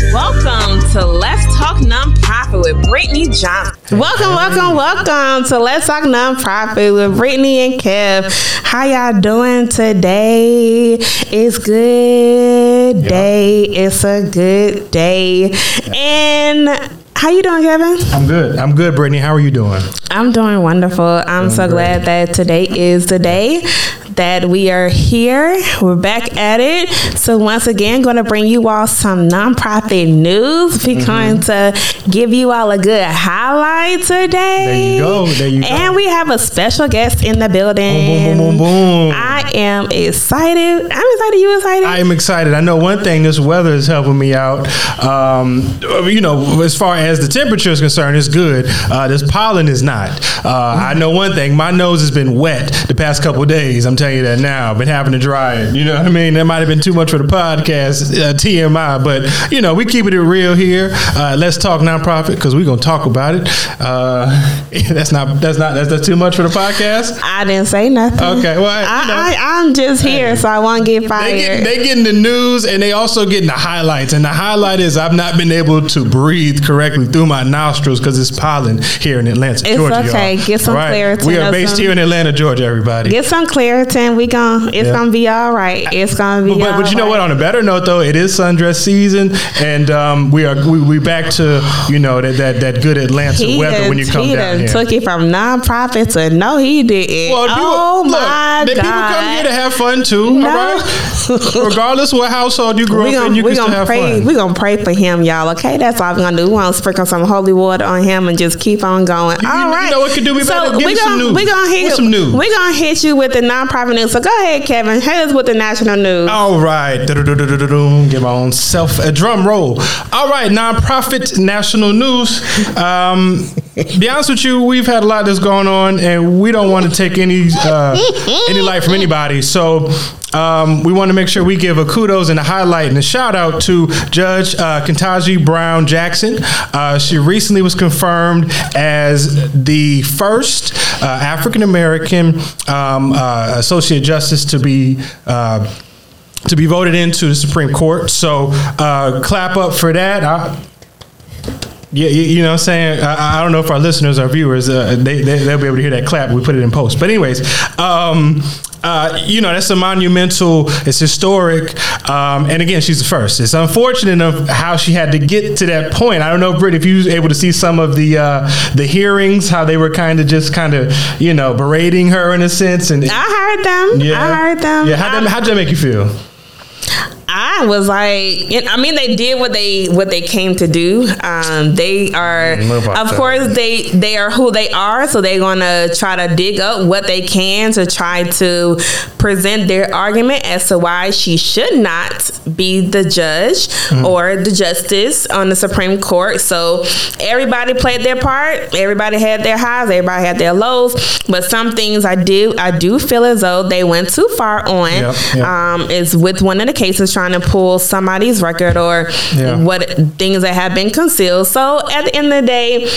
Welcome to Let's Talk Nonprofit with Brittany Johnson. Welcome, welcome, welcome to Let's Talk Nonprofit with Brittany and Kev. How y'all doing today? It's good day. It's a good day. And how you doing, Kevin? I'm good. I'm good, Brittany. How are you doing? I'm doing wonderful. I'm Doing so great. glad that today is the day that we are here. We're back at it. So once again, going to bring you all some nonprofit news. We're Mm-hmm. going to give you all a good highlight today. There you go. There you go. And we have a special guest in the building. Boom, boom, boom, boom. I am excited. I'm excited. You excited? I am excited. I know one thing. This weather is helping me out. Um, you know, as far as the temperature is concerned, it's good. Uh, this pollen is not. Uh, I know one thing. My nose has been wet the past couple days. I'm telling you that now. I've been having to dry it. You know what I mean? That might have been too much for the podcast, uh, TMI. But you know, we keeping it real here. Uh, let's talk nonprofit because we're gonna talk about it. Uh, that's not. That's not. That's, that's too much for the podcast. I didn't say nothing. Okay. Well, I, you know. I, I'm just here, so I won't get fired. They get, they getting the news and they also getting the highlights. And the highlight is I've not been able to breathe correctly through my nostrils because it's pollen here in Atlanta, It's Georgia. okay. y'all. Get some All Claritin We are based some- here in Atlanta, Georgia. Everybody. Get some Claritin. We gon' it's Yeah. gonna be all right. It's gonna be. but, but, but you know all what? On a better note, though, it is sundress season, and um, we are we, we back to you know that that, that good Atlanta He weather when you come he down here. took it from nonprofit to no, he didn't. Well, people, oh look, my god! people come here to have fun too. No. All right, regardless what household you grew we up in, gonna you we can still gonna have pray fun. we gonna pray for him, y'all. Okay, that's all we gonna do. We gonna sprinkle some holy water on him and just keep on going. You- all you right. know what could do me better? Give we me some gonna news. we gonna hit some news? we gonna hit you with the nonprofit news. So go ahead, Kevin. Hit us with the national news. All right. Give my own self a drum roll. All right. Nonprofit national news. Um, be honest with you, we've had a lot that's going on, and we don't want to take any uh, any light from anybody. So. Um, we want to make sure we give a kudos and a highlight and a shout out to Judge uh, Ketanji Brown Jackson. Uh, she recently was confirmed as the first uh, African American um, uh, Associate Justice to be uh, to be voted into the Supreme Court. So uh, clap up for that. I, yeah, you, you know what I'm saying? I, I don't know if our listeners or viewers, uh, they, they, they'll be able to hear that clap. We put it in post. But anyways, um, uh, you know, that's a monumental, it's historic. Um, and again, she's the first. It's unfortunate of how she had to get to that point. I don't know, Britt, if you was able to see some of the uh, the hearings, how they were kind of just kind of, you know, berating her in a sense. And I heard them. Yeah. I heard them. Yeah, How did that make you feel? I was like, I mean, they did what they what they came to do. Um, they are, of course, they they are who they are. So they're gonna try to dig up what they can to try to present their argument as to why she should not be the judge Mm. or the justice on the Supreme Court. So everybody played their part. Everybody had their highs. Everybody had their lows. But some things I do I do feel as though they went too far on. Yep, yep. Um, is with one of the cases trying to pull somebody's record or Yeah. what things that have been concealed. So at the end of the day,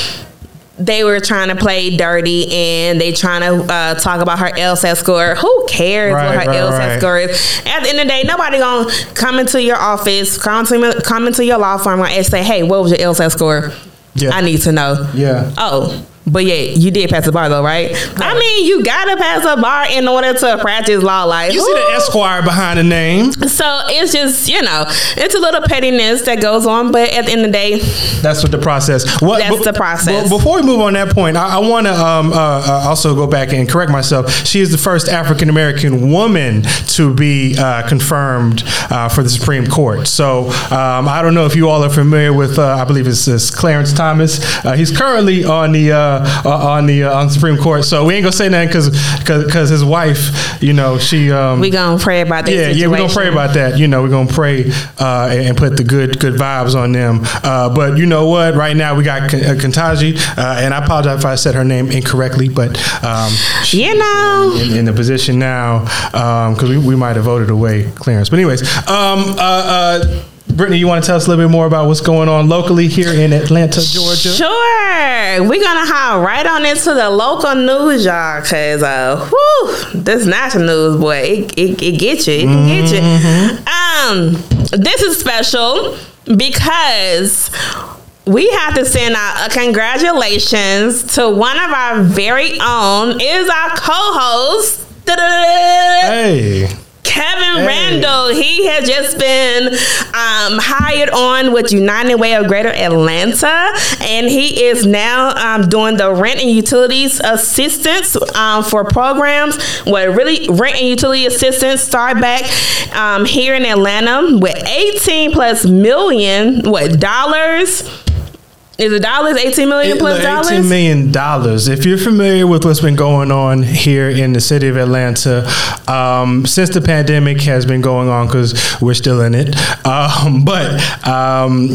they were trying to play dirty and they trying to uh, talk about her LSAT score. Who cares Right, what her right, LSAT right. score is? At the end of the day, nobody gonna come into your office, come to come into your law firm and say, "Hey, what was your LSAT score?" Yeah. I need to know. Yeah. Oh, but yeah, you did pass the bar though, right? I mean, you gotta pass a bar in order to practice law. Like, You see the Esquire behind the name. so it's just you know it's a little pettiness that goes on, but at the end of the day, That's what the process. What, That's the process. but before we move on that point, I, I want to um, uh, uh, also go back and correct myself. She is the first African American woman to be uh, confirmed uh, for the Supreme Court. So um, I don't know if you all are familiar with. Uh, I believe it's, it's Clarence Thomas. Uh, he's currently on the uh, uh, on the uh, on the Supreme Court. So we ain't gonna say nothing because because his wife, you know, she. Um, we gonna pray about that. yeah, yeah, we're gonna pray about that. You know, we're gonna pray uh, and, and put the good good vibes on them. Uh, but you know what? Right now we got K- uh, uh, and I apologize if I said her name incorrectly, but um, You know, in, in the position now because we, we might have voted away clearance. But anyways, um, uh, uh, Brittany, you want to tell us a little bit more about what's going on locally here in Atlanta, Georgia? Sure. We're gonna hop right on into the local news, y'all, cause uh whew, this national news, boy, it, it, it gets you. It can get you. Mm-hmm. Um, this is special because we have to send out a congratulations to one of our very own is our co-host. Hey. Kevin Hey. Randall, he has just been um, hired on with United Way of Greater Atlanta, and he is now um, doing the rent and utilities assistance um, for programs. What really rent and utility assistance start back um, here in Atlanta with 18 plus million what dollars? Is it dollars? 18 million plus dollars? $18 million. If you're familiar with what's been going on here in the city of Atlanta, um, since the pandemic has been going on, because we're still in it, um, but um,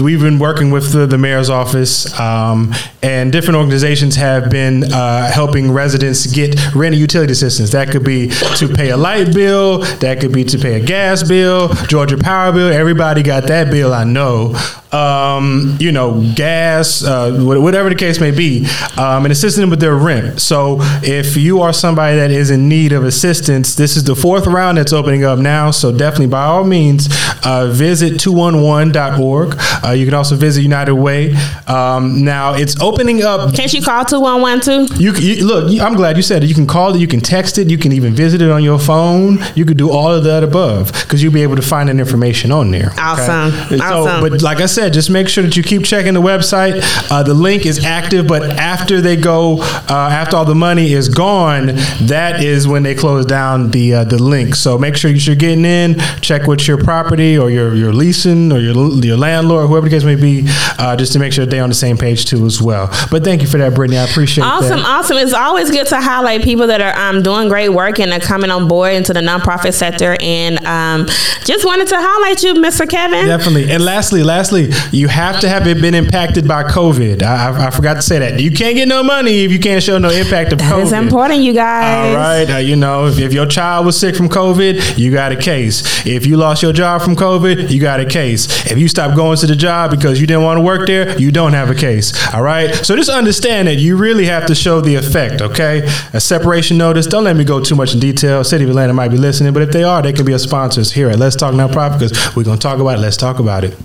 we've been working with the, the mayor's office, um, and different organizations have been uh, helping residents get rent and utility assistance. That could be to pay a light bill, that could be to pay a gas bill, Georgia Power bill. Everybody got that bill, I know um, you know, gas, uh, whatever the case may be, um, and assisting them with their rent. So if you are somebody that is in need of assistance, this is the fourth round that's opening up now. So definitely, by all means, uh, visit 211.org. Uh, you can also visit United Way. Um, now it's opening up Can't you call 2112? you, you look. I'm glad you said it. You can call it. You can text it. You can even visit it on your phone. You could do all of that above because you'll be able to find that information on there. okay? Awesome. So, Awesome. but like I said, just make sure that you keep checking the website. Uh, the link is active, but after they go, uh, after all the money is gone, that is when they close down the uh, the link. So make sure you're getting in. Check with your property or your your leasing or your your landlord, whoever the case may be, uh, just to make sure they're on the same page too as well. But thank you for that, Brittany. I appreciate Awesome, that. awesome. It's always good to highlight people that are um, doing great work and are coming on board into the nonprofit sector. And um, just wanted to highlight you, Mr. Kevin. Definitely. And lastly, lastly, you have to have it been impacted by COVID. I, I, forgot to say that. You can't get no money if you can't show no impact of That COVID. is important, you guys. All right, uh, you know, if, if your child was sick from COVID, you got a case. If you lost your job from COVID, you got a case. If you stopped going to the job because you didn't want to work there, you don't have a case. All right, so just understand that you really have to show the effect. Okay, a separation notice. Don't let me go too much in detail. City of Atlanta might be listening, but if they are, they can be our sponsors here at Let's Talk Nonprofit because we're gonna talk about it. Let's talk about it.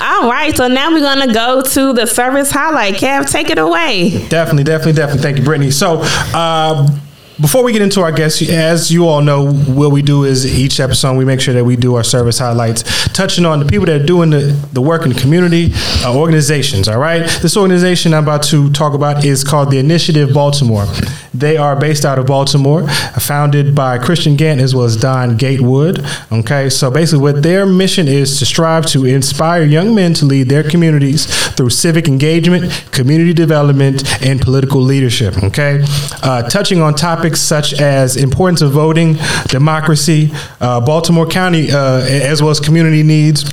All right, so now we're to go to the service highlight. Kev, take it away. Definitely, definitely, definitely. Thank you, Brittany. So, uh, before we get into our guests, as you all know, what we do is each episode we make sure that we do our service highlights, touching on the people that are doing the, the work in the community, uh, organizations. All right, this organization I'm about to talk about is called the Initiative Baltimore. They are based out of Baltimore, founded by Christian Gant as well as Don Gatewood. Okay, so basically, what their mission is to strive to inspire young men to lead their communities through civic engagement, community development, and political leadership. Okay, uh, touching on topics such as importance of voting, democracy, uh, Baltimore County, uh, as well as community needs.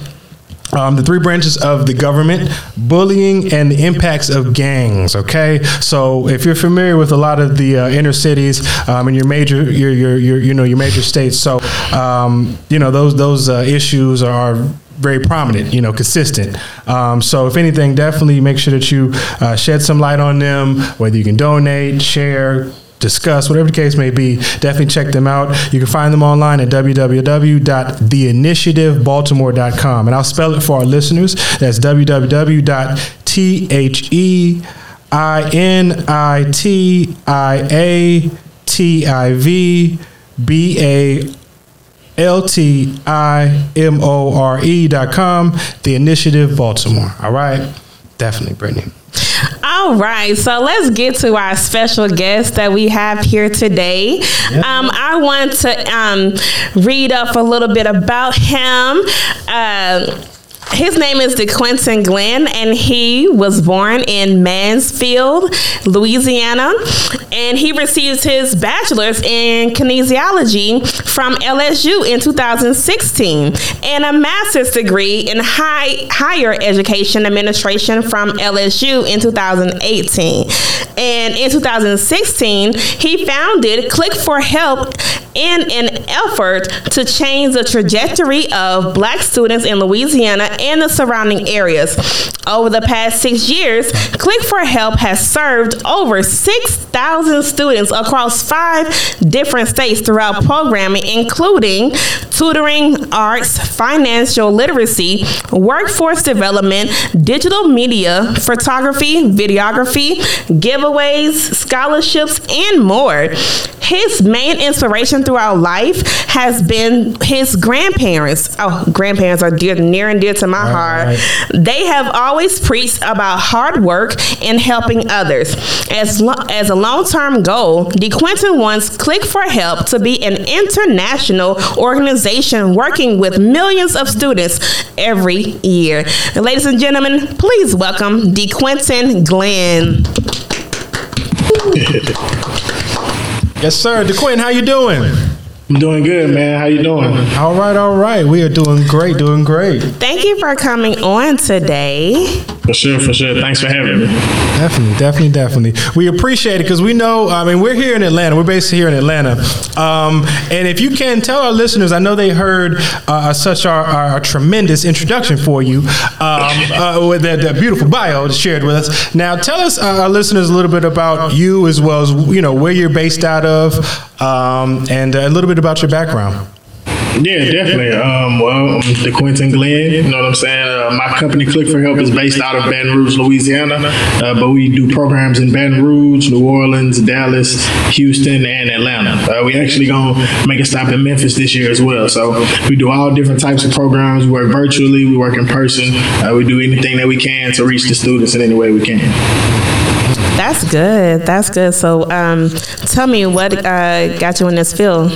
Um, the three branches of the government, bullying, and the impacts of gangs. Okay, so if you're familiar with a lot of the uh, inner cities um, and your major, your, your your you know your major states, so um, you know those those uh, issues are very prominent, you know, consistent. Um, so if anything, definitely make sure that you uh, shed some light on them. Whether you can donate, share, discuss, whatever the case may be, definitely check them out. You can find them online at www.theinitiativebaltimore.com. And I'll spell it for our listeners. That's www.theinitiativbaltimore L T I M O R E dot com, the initiative Baltimore. All right. Definitely, Brittany. All right, so let's get to our special guest that we have here today. Um, I want to um, read up a little bit about him. Uh, his name is DeQuinton Glenn, and he was born in Mansfield, Louisiana, and he received his bachelor's in kinesiology from LSU in 2016 and a master's degree in high, higher education administration from LSU in 2018. And in 2016, he founded Click for Help in an effort to change the trajectory of black students in Louisiana and the surrounding areas. Over the past six years, Click for Help has served over 6,000 students across five different states throughout programming, including tutoring, arts, financial literacy, workforce development, digital media, photography, videography, giveaways, scholarships, and more. His main inspiration throughout life has been his grandparents. Oh, grandparents are dear, near and dear to my heart. Right. They have always preached about hard work and helping others. As, lo- as a long term goal, DeQuinton wants Click for Help to be an international organization working with millions of students every year. ladies and gentlemen, please welcome DeQuinton Glenn. yes, sir. DeQuinton, how you doing? I'm doing good, man. How you doing? All right, all right. We are doing great, doing great. Thank you for coming on today. For sure, for sure. Thanks for having me. Definitely, definitely, definitely. We appreciate it because we know. I mean, we're here in Atlanta. We're based here in Atlanta, um, and if you can tell our listeners, I know they heard uh, such our, our, tremendous introduction for you um, uh, with that, that, beautiful bio shared with us. Now, tell us, uh, our listeners, a little bit about you as well as you know where you're based out of, um, and a little bit about your background. Yeah, definitely. Um, well, DeQuinton Glenn, you know what I'm saying? Uh, my company, Click for Help, is based out of Baton Rouge, Louisiana, uh, but we do programs in Baton Rouge, New Orleans, Dallas, Houston, and Atlanta. Uh, we actually going to make a stop in Memphis this year as well. So we do all different types of programs. We work virtually, we work in person. Uh, we do anything that we can to reach the students in any way we can. That's good. That's good. So, um, tell me what uh, got you in this field.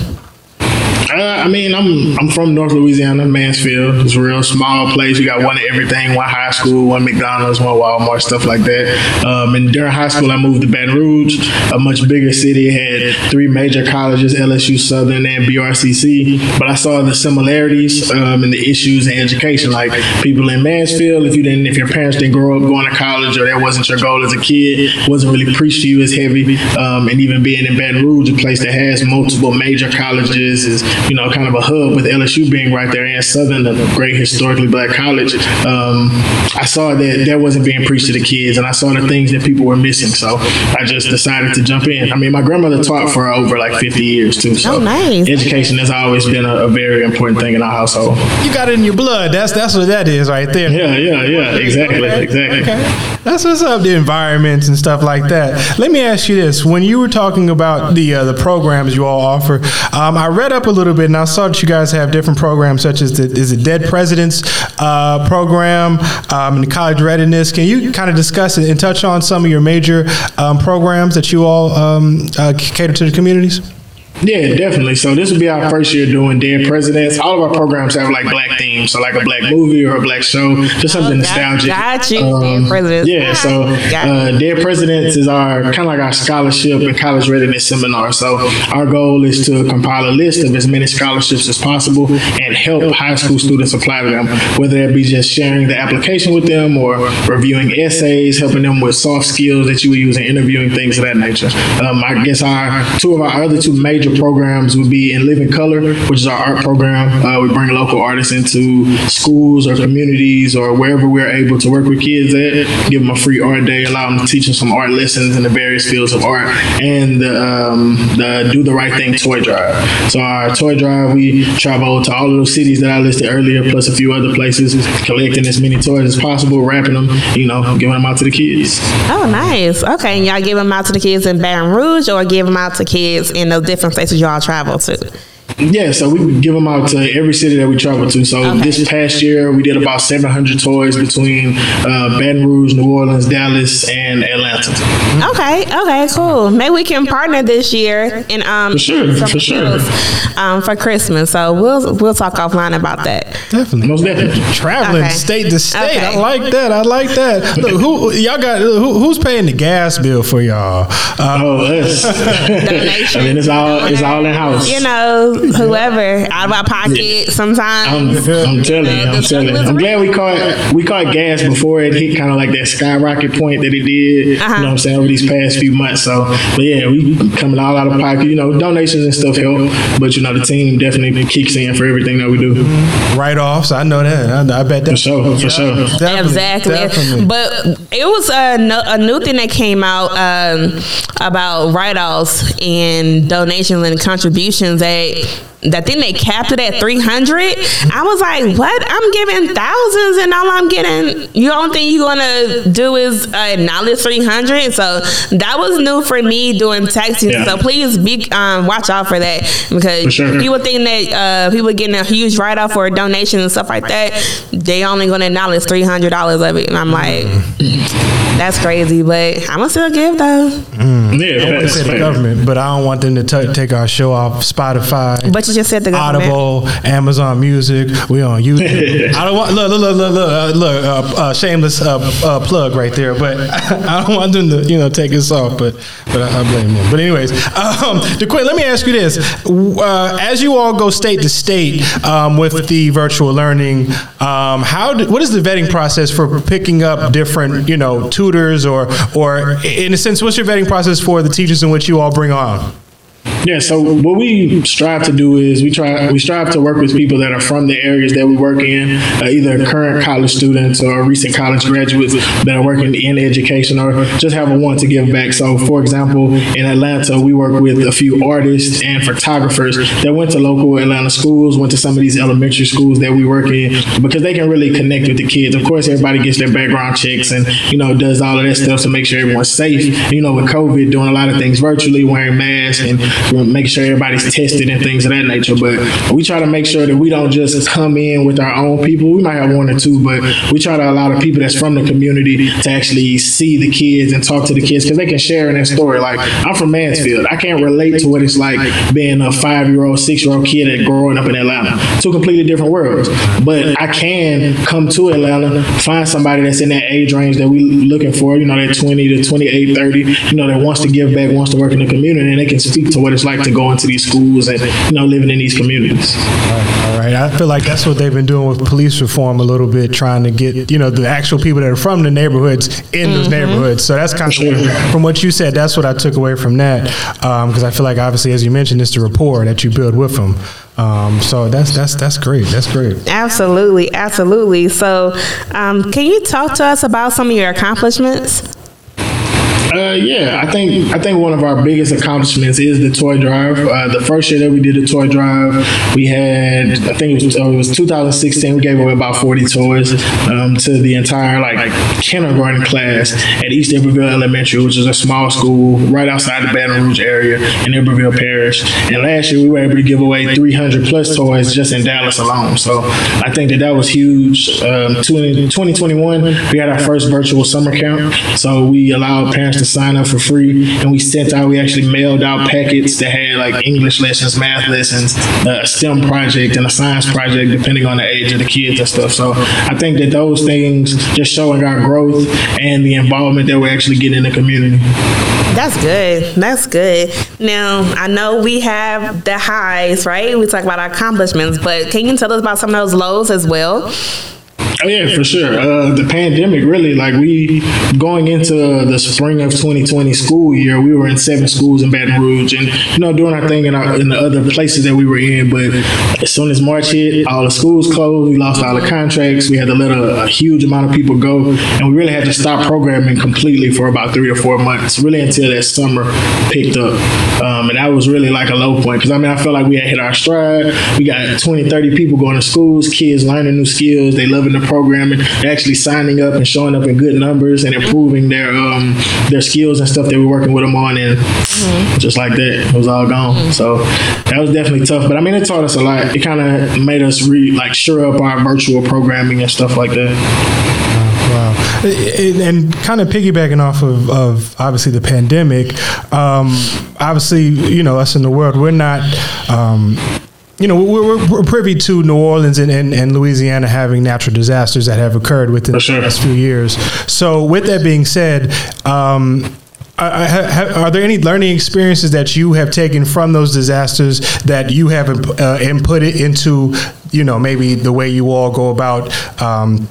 Uh, I mean, I'm I'm from North Louisiana, Mansfield. It's a real small place. You got one of everything, one high school, one McDonald's, one Walmart, stuff like that. Um, and during high school, I moved to Baton Rouge, a much bigger city. It had three major colleges: LSU, Southern, and BRCC. But I saw the similarities um, and the issues in education. Like people in Mansfield, if you didn't, if your parents didn't grow up going to college, or that wasn't your goal as a kid, wasn't really preached to you as heavy. Um, and even being in Baton Rouge, a place that has multiple major colleges, is you know, kind of a hub with LSU being right there and Southern, a great historically black college. Um, I saw that that wasn't being preached to the kids, and I saw the things that people were missing. So I just decided to jump in. I mean, my grandmother taught for over like 50 years too. So oh, nice. education has always been a, a, very important thing in our household. You got it in your blood. That's that's what that is right there. Yeah, yeah, yeah. Exactly, okay. exactly. Okay. That's what's up. The environments and stuff like that. Let me ask you this: When you were talking about the uh, the programs you all offer, um, I read up a little bit and I saw that you guys have different programs, such as the is it Dead Presidents uh, program um, and college readiness. Can you kind of discuss it and touch on some of your major um, programs that you all um, uh, cater to the communities? Yeah, definitely. So this will be our first year doing Dead Presidents. All of our programs have like black themes, so like a black movie or a black show, just something oh, nostalgic. Got you, um, Dead Presidents. Yeah, so uh, Dead Presidents is our kind of like our scholarship and college readiness seminar. So our goal is to compile a list of as many scholarships as possible and help high school students apply to them, whether that be just sharing the application with them or reviewing essays, helping them with soft skills that you would use in interviewing, things of that nature. Um, I guess our two of our other two major programs would be in Living Color, which is our art program. Uh, we bring local artists into schools or communities or wherever we're able to work with kids at, give them a free art day, allow them to teach them some art lessons in the various fields of art, and the, um, the Do the Right Thing toy drive. So our toy drive, we travel to all of those cities that I listed earlier, plus a few other places, collecting as many toys as possible, wrapping them, you know, giving them out to the kids. Oh, nice. Okay, and y'all give them out to the kids in Baton Rouge or give them out to kids in those different places y'all travel to? Yeah, so we give them out to every city that we travel to. So okay. this past year, we did about 700 toys between uh, Baton Rouge, New Orleans, Dallas, and Atlanta. Okay, okay, cool. Maybe we can partner this year and um for sure, for sure, um, for Christmas. So we'll we'll talk offline about that. Definitely, most definitely. Traveling okay. state to state, okay. I like that. I like that. Look, who y'all got? Who, who's paying the gas bill for y'all? Uh, oh, I mean, it's all it's all in house. You know whoever out of our pocket sometimes. I'm, I'm telling you, I'm telling you. I'm glad we caught we caught gas before it hit kind of like that skyrocket point that it did. Uh-huh. You know what I'm saying over these past few months. So, but yeah, we coming all out of pocket. You know, donations and stuff help, but you know the team definitely kicks in for everything that we do. Write offs. I know that. I, I bet that. For sure, for sure. Definitely, exactly. definitely. But it was a, no, a new thing that came out um, about write-offs and donations and contributions that that thing they capped it at 300 i was like what? I'm giving thousands and all i'm getting you don't think you're gonna do is uh, acknowledge 300 so that was new for me doing taxes. Yeah. so please be um, watch out for that because For sure. people think that uh, people getting a huge write-off for a donation and stuff like that they only gonna acknowledge $300 of it. And i'm like that's crazy but i'm gonna still give though Yeah, I want to say the facts. government, but I don't want them to t- take our show off Spotify. but you just said the government Audible, Amazon Music, we on YouTube. I don't want look look look look look, uh, look uh, uh, shameless uh, uh, plug right there, but I don't want them to you know take us off, but but I, I blame them. But anyways, um, DeQuinn, let me ask you this: uh, as you all go state to state um, with the virtual learning, um, how do, what is the vetting process for picking up different you know tutors or or in a sense, what's your vetting process for the teachers in which you all bring on? Yeah, so what we strive to do is we try we strive to work with people that are from the areas that we work in, uh, either current college students or recent college graduates that are working in education or just have a want to give back. So, for example, in Atlanta, we work with a few artists and photographers that went to local Atlanta schools, went to some of these elementary schools that we work in because they can really connect with the kids. Of course, everybody gets their background checks and you know does all of that stuff to make sure everyone's safe. You know, with COVID, doing a lot of things virtually, wearing masks and making sure everybody's tested and things of that nature. But we try to make sure that we don't just come in with our own people. We might have one or two, but we try to allow the people that's from the community to actually see the kids and talk to the kids because they can share in their story. Like I'm from Mansfield, I can't relate to what it's like being a five year old, six year old kid that growing up in Atlanta. Two completely different worlds. But I can come to Atlanta, find somebody that's in that age range that we're looking for. You know, that 20 to 28, 30. You know, that wants to give back, wants to work in the community, and they can speak to what it's like to go into these schools and you know living in these communities. All right, I feel like that's what they've been doing with police reform a little bit, trying to get you know the actual people that are from the neighborhoods in those neighborhoods. So that's kind Sure. of from what you said. That's what I took away from that because I feel like obviously, as you mentioned, it's the rapport that you build with them. Um, so that's that's that's great. That's great. Absolutely, absolutely. So, um, can you talk to us about some of your accomplishments? Uh, yeah, I think I think one of our biggest accomplishments is the toy drive. Uh, the first year that we did the toy drive, we had I think it was, uh, it was 2016. We gave away about 40 toys um, to the entire like kindergarten class at East Iberville Elementary, which is a small school right outside the Baton Rouge area in Iberville Parish. And last year we were able to give away 300 plus toys just in Dallas alone. So I think that that was huge. Um, 20, 2021, we had our first virtual summer camp. So we allowed parents to sign up for free, and we sent out, we actually mailed out packets that had like English lessons, math lessons, a STEM project, and a science project, depending on the age of the kids and stuff. So I think that those things just showing our growth and the involvement that we're actually getting in the community. That's good. That's good. Now, I know we have the highs, right? We talk about our accomplishments, but can you tell us about some of those lows as well? Oh yeah, for sure. Uh, the pandemic really, like we going into the spring of 2020 school year, we were in seven schools in Baton Rouge, and you know doing our thing in, our, in the other places that we were in. But as soon as March hit, all the schools closed. We lost all the contracts. We had to let a, a huge amount of people go, and we really had to stop programming completely for about three or four months, really until that summer picked up. Um, and that was really like a low point because I mean I felt like we had hit our stride. We got 20, 30 people going to schools, kids learning new skills, they loving the programming, actually signing up and showing up in good numbers and improving their um, their skills and stuff that we're working with them on. And just like that, it was all gone. So that was definitely tough. But I mean, it taught us a lot. It kind of made us re like sure up our virtual programming and stuff like that. Wow. And, and kind of piggybacking off of, of obviously the pandemic, um, obviously, you know, us in the world, we're not. Um, you know, we're, we're privy to New Orleans and, and, and Louisiana having natural disasters that have occurred within sure. the last few years. So, with that being said, um, uh, are there any learning experiences that you have taken from those disasters that you have uh, input it into, you know, maybe the way you all go about um,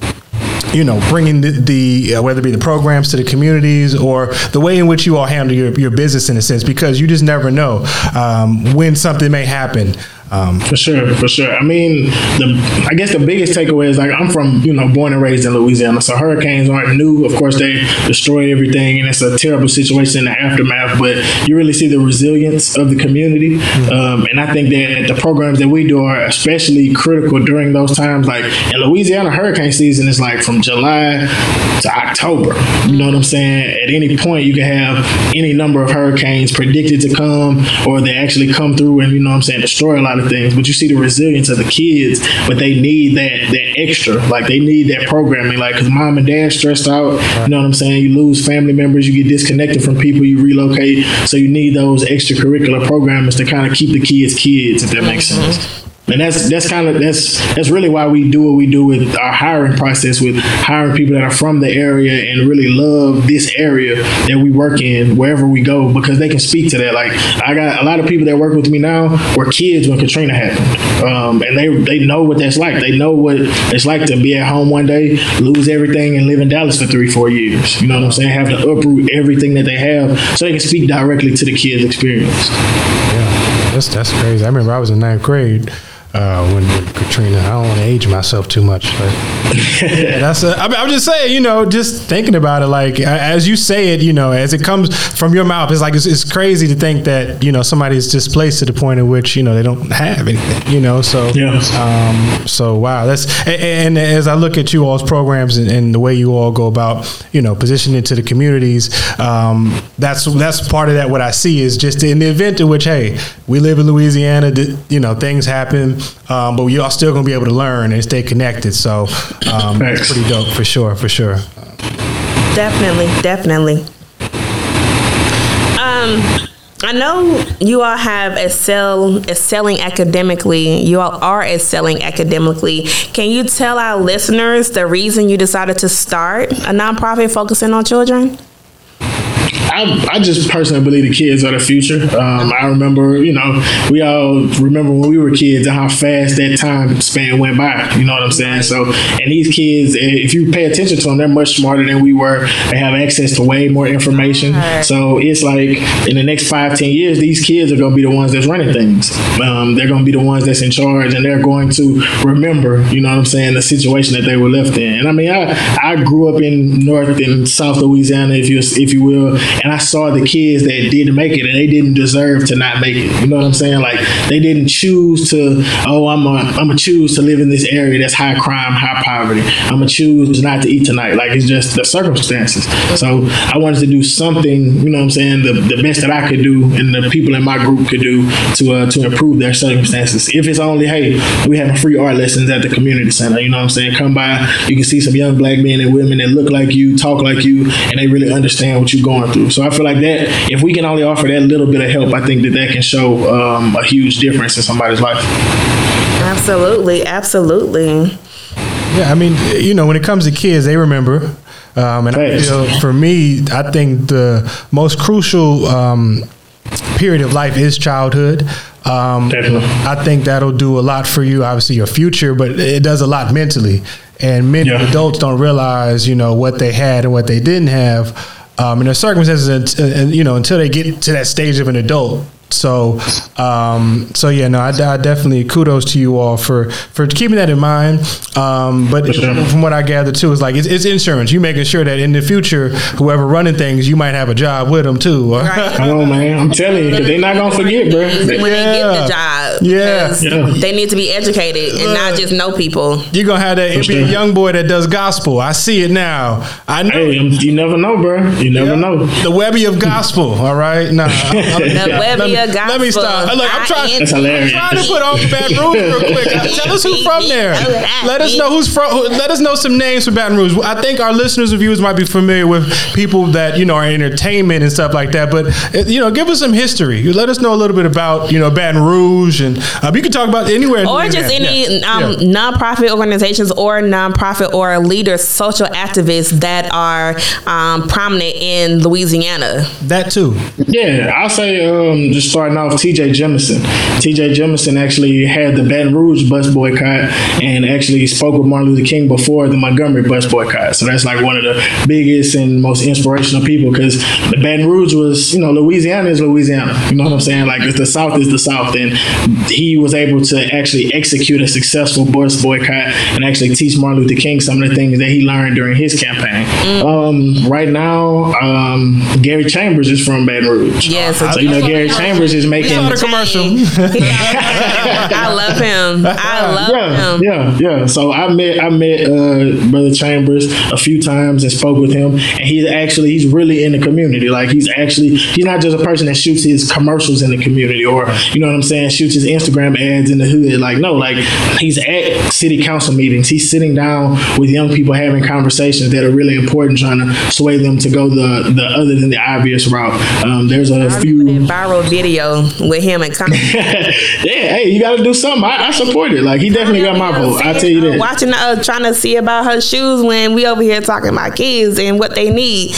you know, bringing the, the uh, whether it be the programs to the communities or the way in which you all handle your, your business in a sense, because you just never know um, when something may happen. Um, for sure, for sure. I mean, the I guess the biggest takeaway is like I'm from you know born and raised in Louisiana, so hurricanes aren't new. Of course, they destroy everything, and it's a terrible situation in the aftermath. But you really see the resilience of the community, mm-hmm. um, and I think that the programs that we do are especially critical during those times. Like in Louisiana, hurricane season is like from July to October. You know what I'm saying? At any point, you can have any number of hurricanes predicted to come, or they actually come through and you know what I'm saying destroy a lot of things, but you see the resilience of the kids, but they need that that extra, like they need that programming, like because mom and dad stressed out. You know what I'm saying? You lose family members, you get disconnected from people, you relocate, so you need those extracurricular programs to kind of keep the kids kids, if that makes sense and that's that's kind of that's that's really why we do what we do with our hiring process with hiring people that are from the area and really love this area that we work in wherever we go because they can speak to that. Like i got a lot of people that work with me now were kids when katrina happened. Um, and they they know what that's like. They know what it's like to be at home one day lose everything and live in dallas for three four years. You know what i'm saying? Have to uproot everything that they have so they can speak directly to the kids experience. Yeah that's that's crazy. I remember i was in ninth grade uh, when, when, Katrina. I don't want to age myself too much, but yeah, that's. A, I mean, I'm just saying, you know, just thinking about it, like as you say it, you know, as it comes from your mouth, it's like it's, it's crazy to think that you know somebody is displaced to the point at which you know they don't have anything, you know. So yeah. Um, so wow, that's and, and, as I look at you all's programs and, and, the way you all go about, you know, positioning to the communities, um, that's that's part of that. What I see is just in the event in which, hey, we live in Louisiana, you know, things happen um, but you are still going to be able to learn and stay connected. So um, it's pretty dope for sure, for sure. Definitely, definitely. Um, I know you all have excel excelling academically. You all are excelling academically. Can you tell our listeners the reason you decided to start a nonprofit focusing on children? I, I just personally believe the kids are the future. Um, I remember, you know, we all remember when we were kids and how fast that time span went by. You know what I'm saying? So, and these kids, eh, if you pay attention to them, they're much smarter than we were. They have access to way more information. So it's like in the next five, ten years, these kids are going to be the ones that's running things. Um, they're going to be the ones that's in charge, and they're going to remember, you know what I'm saying, the situation that they were left in. And I mean, I I grew up in North and South Louisiana, if you if you will, and I saw the kids that didn't make it and they didn't deserve to not make it. You know what I'm saying? Like they didn't choose to, oh, I'm a, I'm gonna choose to live in this area that's high crime, high poverty. I'm gonna choose not to eat tonight. Like it's just the circumstances. So I wanted to do something, you know what I'm saying, the, the best that I could do and the people in my group could do to uh, to improve their circumstances. If it's only, hey, we have free art lessons at the community center, you know what I'm saying? Come by, you can see some young black men and women that look like you, talk like you, and they really understand what you're going through. So I feel like that, if we can only offer that little bit of help, I think that that can show um, a huge difference in somebody's life. Absolutely, absolutely. Yeah, I mean, you know, when it comes to kids, they remember. Um, and Thanks. I feel for me, I think the most crucial um, period of life is childhood. Um, I think that'll do a lot for you, obviously your future, but it does a lot mentally. And many yeah. adults don't realize, you know, what they had and what they didn't have um, and the circumstances, and you know, until they get to that stage of an adult, so, um, so yeah, no, I, I, definitely kudos to you all for for keeping that in mind. Um, but sure. from what I gather too, is like it's, it's, insurance. You making sure that in the future, whoever running things, you might have a job with them too. Right. Come on, man, I'm telling you, they're not gonna forget, bro. When they get the job, yeah. yeah. they need to be educated and not just know people. You're gonna have that sure. young boy that does gospel. I see it now. I know. Hey, you never know, bro. You never know. The Webbie of gospel. All right, nah, I'm, the Webbie a gospel. Let me stop. Look, I'm trying. That's hilarious. I'm trying to put on Baton Rouge real quick. Tell us who's from there. Let us know who's from. who- Let us know some names from Baton Rouge. I think our listeners and viewers might be familiar with people that you know are in entertainment and stuff like that. But uh, you know, give us some history. You Let us know a little bit about you know Baton Rouge, and um, you can talk about anywhere. in or just Louisiana. any Yeah. um, Yeah. nonprofit organizations or nonprofit or leaders, social activists that are um, prominent in Louisiana. that too. Yeah, I'll say um, just starting off, T.J. Jemison. T.J. Jemison actually had the Baton Rouge bus boycott and actually spoke with Martin Luther King before the Montgomery bus boycott. So that's like one of the biggest and most inspirational people because the Baton Rouge was, you know, Louisiana is Louisiana. You know what I'm saying? Like if the South is the South, and he was able to actually execute a successful bus boycott and actually teach Martin Luther King some of the things that he learned during his campaign. Um, right now, um, Gary Chambers is from Baton Rouge. Yes, So you know Gary Chambers is making. saw the commercial. I love him. I love Yeah, him. yeah, yeah. So I met I met uh, Brother Chambers a few times and spoke with him, and he's actually he's really in the community. Like he's actually he's not just a person that shoots his commercials in the community, or you know what I'm saying, shoots his Instagram ads in the hood. Like no, like he's at city council meetings. He's sitting down with young people having conversations that are really important, trying to sway them to go the the other than the obvious route. Um, there's a few. viral video with him and Con- yeah, hey, you got to do something. I, I support it. Like he definitely got my vote. I tell you that. Watching, uh, trying to see about her shoes when we over here talking about kids and what they need.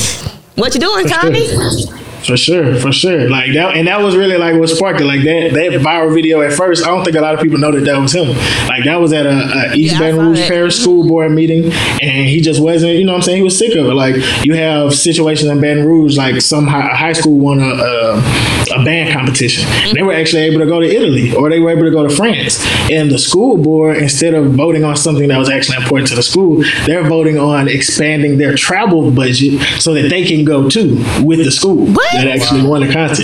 What you doing, Connie? For sure, for sure. Like that, and that was really like what sparked it. Like that, that viral video at first. I don't think a lot of people know that that was him. Like that was at a, a East Yeah, Baton Rouge. Parish School Board meeting, and he just wasn't. You know, what I'm saying he was sick of it. Like you have situations in Baton Rouge, like some high, high school won a, a a band competition. They were actually able to go to Italy, or they were able to go to France. And the school board, instead of voting on something that was actually important to the school, they're voting on expanding their travel budget so that they can go too with the school What? That actually won the contest.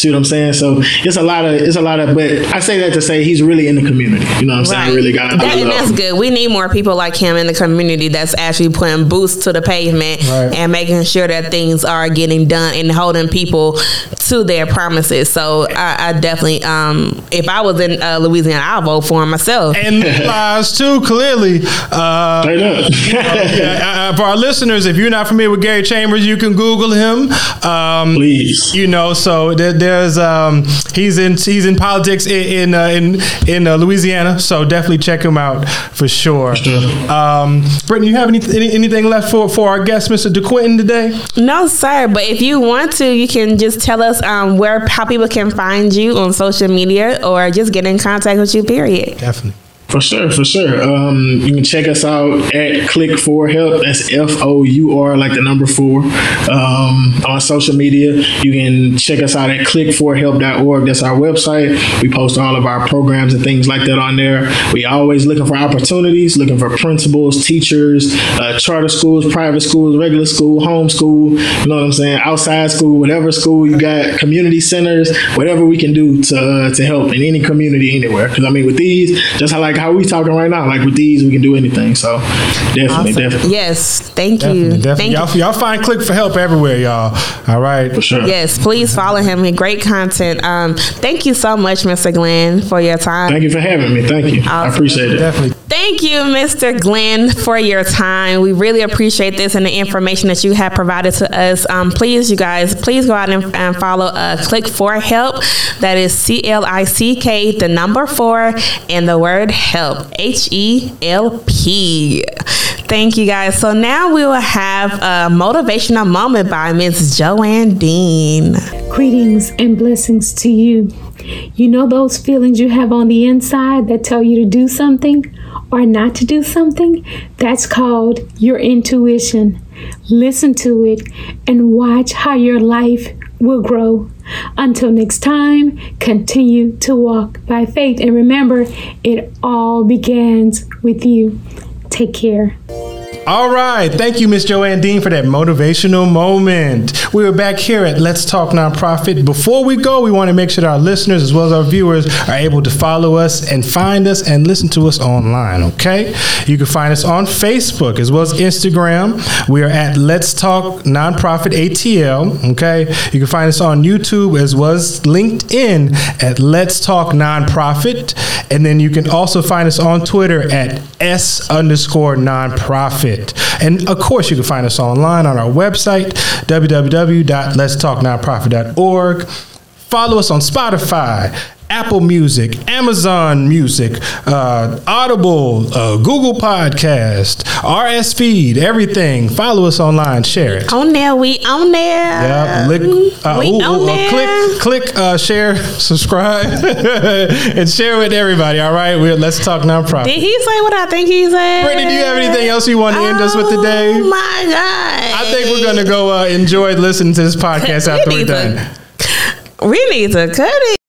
See what I'm saying? So it's a lot of it's a lot of but I say that to say he's really in the community. You know what I'm saying? I really got That- and that's good. We need more people like him in the community that's actually putting boosts to the pavement Right. and making sure that things are getting done and holding people to their promises. So I, I definitely, um, if I was in uh, Louisiana, I'll vote for him myself. And lies too, clearly. Uh, Straight up. yeah, uh, for our listeners, if you're not familiar with Gary Chambers, you can Google him. Um, Please. You know, so there, there's um, he's in he's in politics in in uh, in, in uh, Louisiana. So definitely check him out for sure. Um, Brittany, you have any, any anything left for for our guest, Mr. DeQuinton, today? No, sir. But if you want to, you can just tell us um, where how people can find you on social media or just get in contact with you. Period. Definitely. For sure, for sure. Um, you can check us out at Click for Help. That's F O U R, like the number four. Um, on social media, you can check us out at clickforhelp.org. That's our website. We post all of our programs and things like that on there. We always looking for opportunities, looking for principals, teachers, uh, charter schools, private schools, regular school, homeschool. You know what I'm saying? Outside school, whatever school you got, community centers, whatever we can do to uh, to help in any community anywhere. Because I mean, with these, just how, like how we talking right now, like with these, we can do anything. So definitely, Awesome. definitely, Yes. Thank Definitely, you. definitely. Thank Y'all, y'all find Click for Help everywhere, y'all. All right. for sure. Yes, please follow him. Great content. Um, thank you so much, Mr. Glenn, for your time. Thank you for having me. Thank you. I appreciate it. Definitely. Thank you, Mr. Glenn, for your time. We really appreciate this and the information that you have provided to us. Um, please, you guys, please go out and, and follow uh, Click for Help. That is C L I C K, the number four, and the word help, H E L P. Thank you, guys. So now we will have a motivational moment by Ms. Joanne Dean. Greetings and blessings to you. You know those feelings you have on the inside that tell you to do something or not to do something? That's called your intuition. Listen to it and watch how your life will grow. Until next time, continue to walk by faith. And remember, it all begins with you. Take care. All right. Thank you, Miss Joanne Dean, for that motivational moment. We are back here at Let's Talk Nonprofit. Before we go, we want to make sure that our listeners as well as our viewers are able to follow us and find us and listen to us online, okay? You can find us on Facebook as well as Instagram. We are at Let's Talk Nonprofit ATL, okay? You can find us on YouTube as well as LinkedIn at Let's Talk Nonprofit. And then you can also find us on Twitter at S underscore nonprofit. And of course, you can find us online on our website, www.letstalknonprofit.org. Follow us on Spotify, Apple Music, Amazon Music, uh, Audible, uh, Google Podcast, RS Feed, everything. Follow us online, share it. On there, we on there. Yep. Lick, uh, we ooh, on ooh, uh, there. click, click, uh, share, subscribe, and share with everybody. All right, we're let's talk nonprofit. Did he say what I think he said? Brittany, do you have anything else you want to end us with today? Oh my god! I think we're gonna go uh, enjoy listening to this podcast after we're need to- done. We need to cut it.